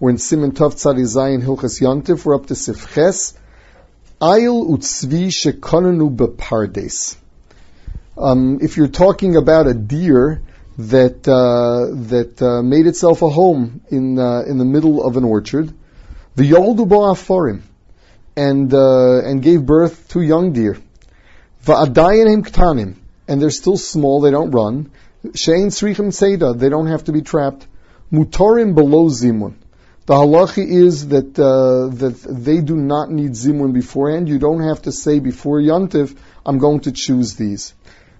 We're in Siman Tov Tzadi Zayin Hilchas Yontif. We're up to Sifches. Ayil utzvi shekonanu bepardes. Um, if you're talking about a deer that uh, that uh, made itself a home in uh, in the middle of an orchard, the yoldu aforim, and uh, and gave birth to young deer, va'adayanim ktanim, and they're still small, they don't run. Shein srichim seda, they don't have to be trapped. Mutorim below zimun. The halachi is that uh, that they do not need zimun beforehand. You don't have to say before yontif, I'm going to choose these.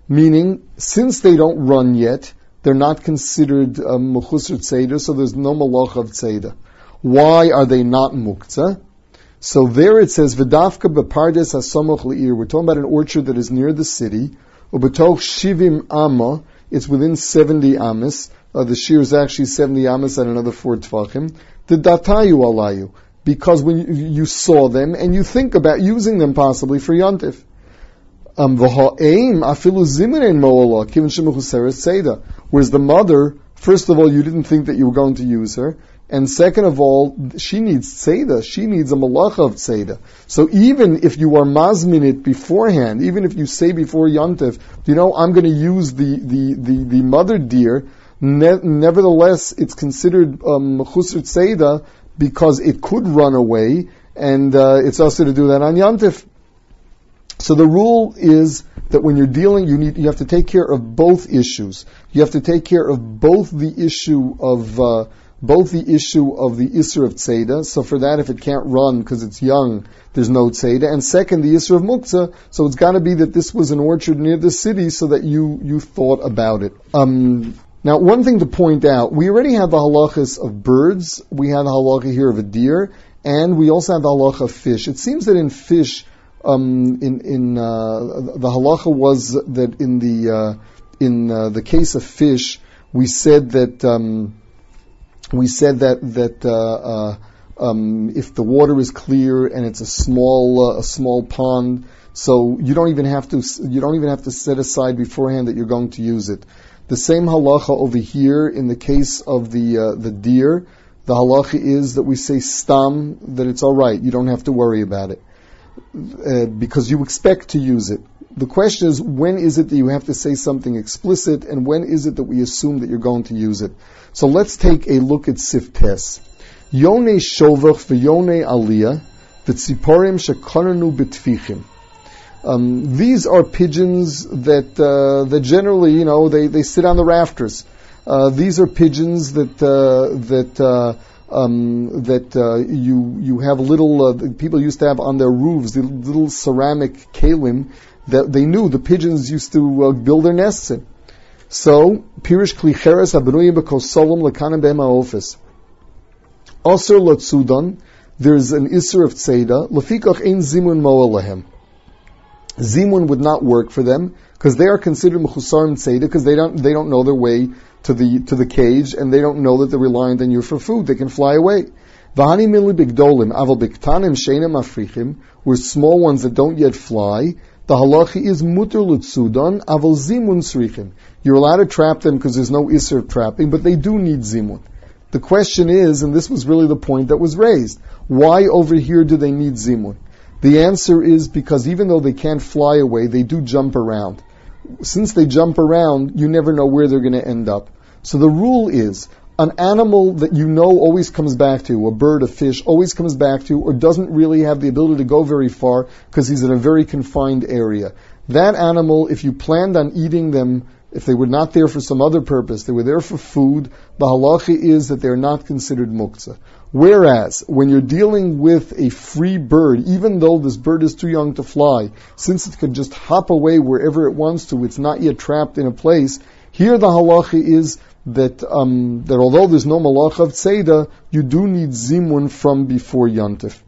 Meaning, since they don't run yet, they're not considered mechusr um, tzeder, so there's no malach of tzeder. Why are they not muktzah? So there it says v'dafka bepardes hasamoch. We're talking about an orchard that is near the city. Ubetoch shivim amma. It's within 70 amas. Uh, the shear is actually 70 amas and another four tvachim the datayu alayu, because when you, you, saw them and you think about using them possibly for yontif. Um, Whereas the mother, first of all, you didn't think that you were going to use her, and second of all, she needs tzeda. She needs a malacha of tzeda. So even if you are mazmin it beforehand, even if you say before yontif, you know, I'm going to use the, the, the, the mother deer, Ne- nevertheless, it's considered um, Seida because it could run away, and uh, it's also to do that on Yantif. So the rule is that when you're dealing, you need you have to take care of both issues. You have to take care of both the issue of uh, both the issue of the Isser of Tzeda. So for that, if it can't run because it's young, there's no Tzeda. And second, the Isser of Muktzah. So it's got to be that this was an orchard near the city so that you, you thought about it. Um, now, one thing to point out, we already have the halachas of birds, we have the halacha here of a deer, and we also have the halacha of fish. It seems that in fish, um, in, in uh, the halacha was that in the uh, in uh, the case of fish, we said that um, we said that that uh, uh, um, if the water is clear and it's a small uh, a small pond, so you don't even have to you don't even have to set aside beforehand that you're going to use it. The same halacha over here in the case of the uh, the deer. The halacha is that we say stam that it's all right. You don't have to worry about it uh, because you expect to use it. The question is when is it that you have to say something explicit, and when is it that we assume that you're going to use it? So let's take a look at siftes. Yone shovach v'yone aliyah v'tziporim shekonanu b'tfichim. Um, these are pigeons that uh, that generally, you know, they, they sit on the rafters. Uh, these are pigeons that uh, that uh, um, that uh, you you have little uh, people used to have on their roofs, the little ceramic kalim that they knew the pigeons used to build their nests in. So pirish klicheres abenuyim bekosolim lekanim office. Also lotzudan, there's an isser of tzeda. Lefikach ein zimun mo'alahem. Zimun would not work for them because they are considered mechusarim tzeda because they don't they don't know their way to the to the cage and they don't know that they're reliant on you for food. They can fly away. V'hani mili bigdolim aval biktanim sheinem africhim were small ones that don't yet fly. The halachi is muter lutsudan aval zimun srichim. You're allowed to trap them because there's no isser trapping, but they do need zimun. The question is, and this was really the point that was raised, why over here do they need zimun? The answer is because even though they can't fly away, they do jump around. Since they jump around, you never know where they're going to end up. So the rule is an animal that you know always comes back to, you, a bird, a fish, always comes back to, you, or doesn't really have the ability to go very far because he's in a very confined area. That animal, if you planned on eating them, if they were not there for some other purpose, they were there for food, the halacha is that they're not considered muktzah. Whereas, when you're dealing with a free bird, even though this bird is too young to fly, since it can just hop away wherever it wants to, it's not yet trapped in a place, here the halacha is that, um, that although there's no malach of tzeda, you do need zimun from before yantif.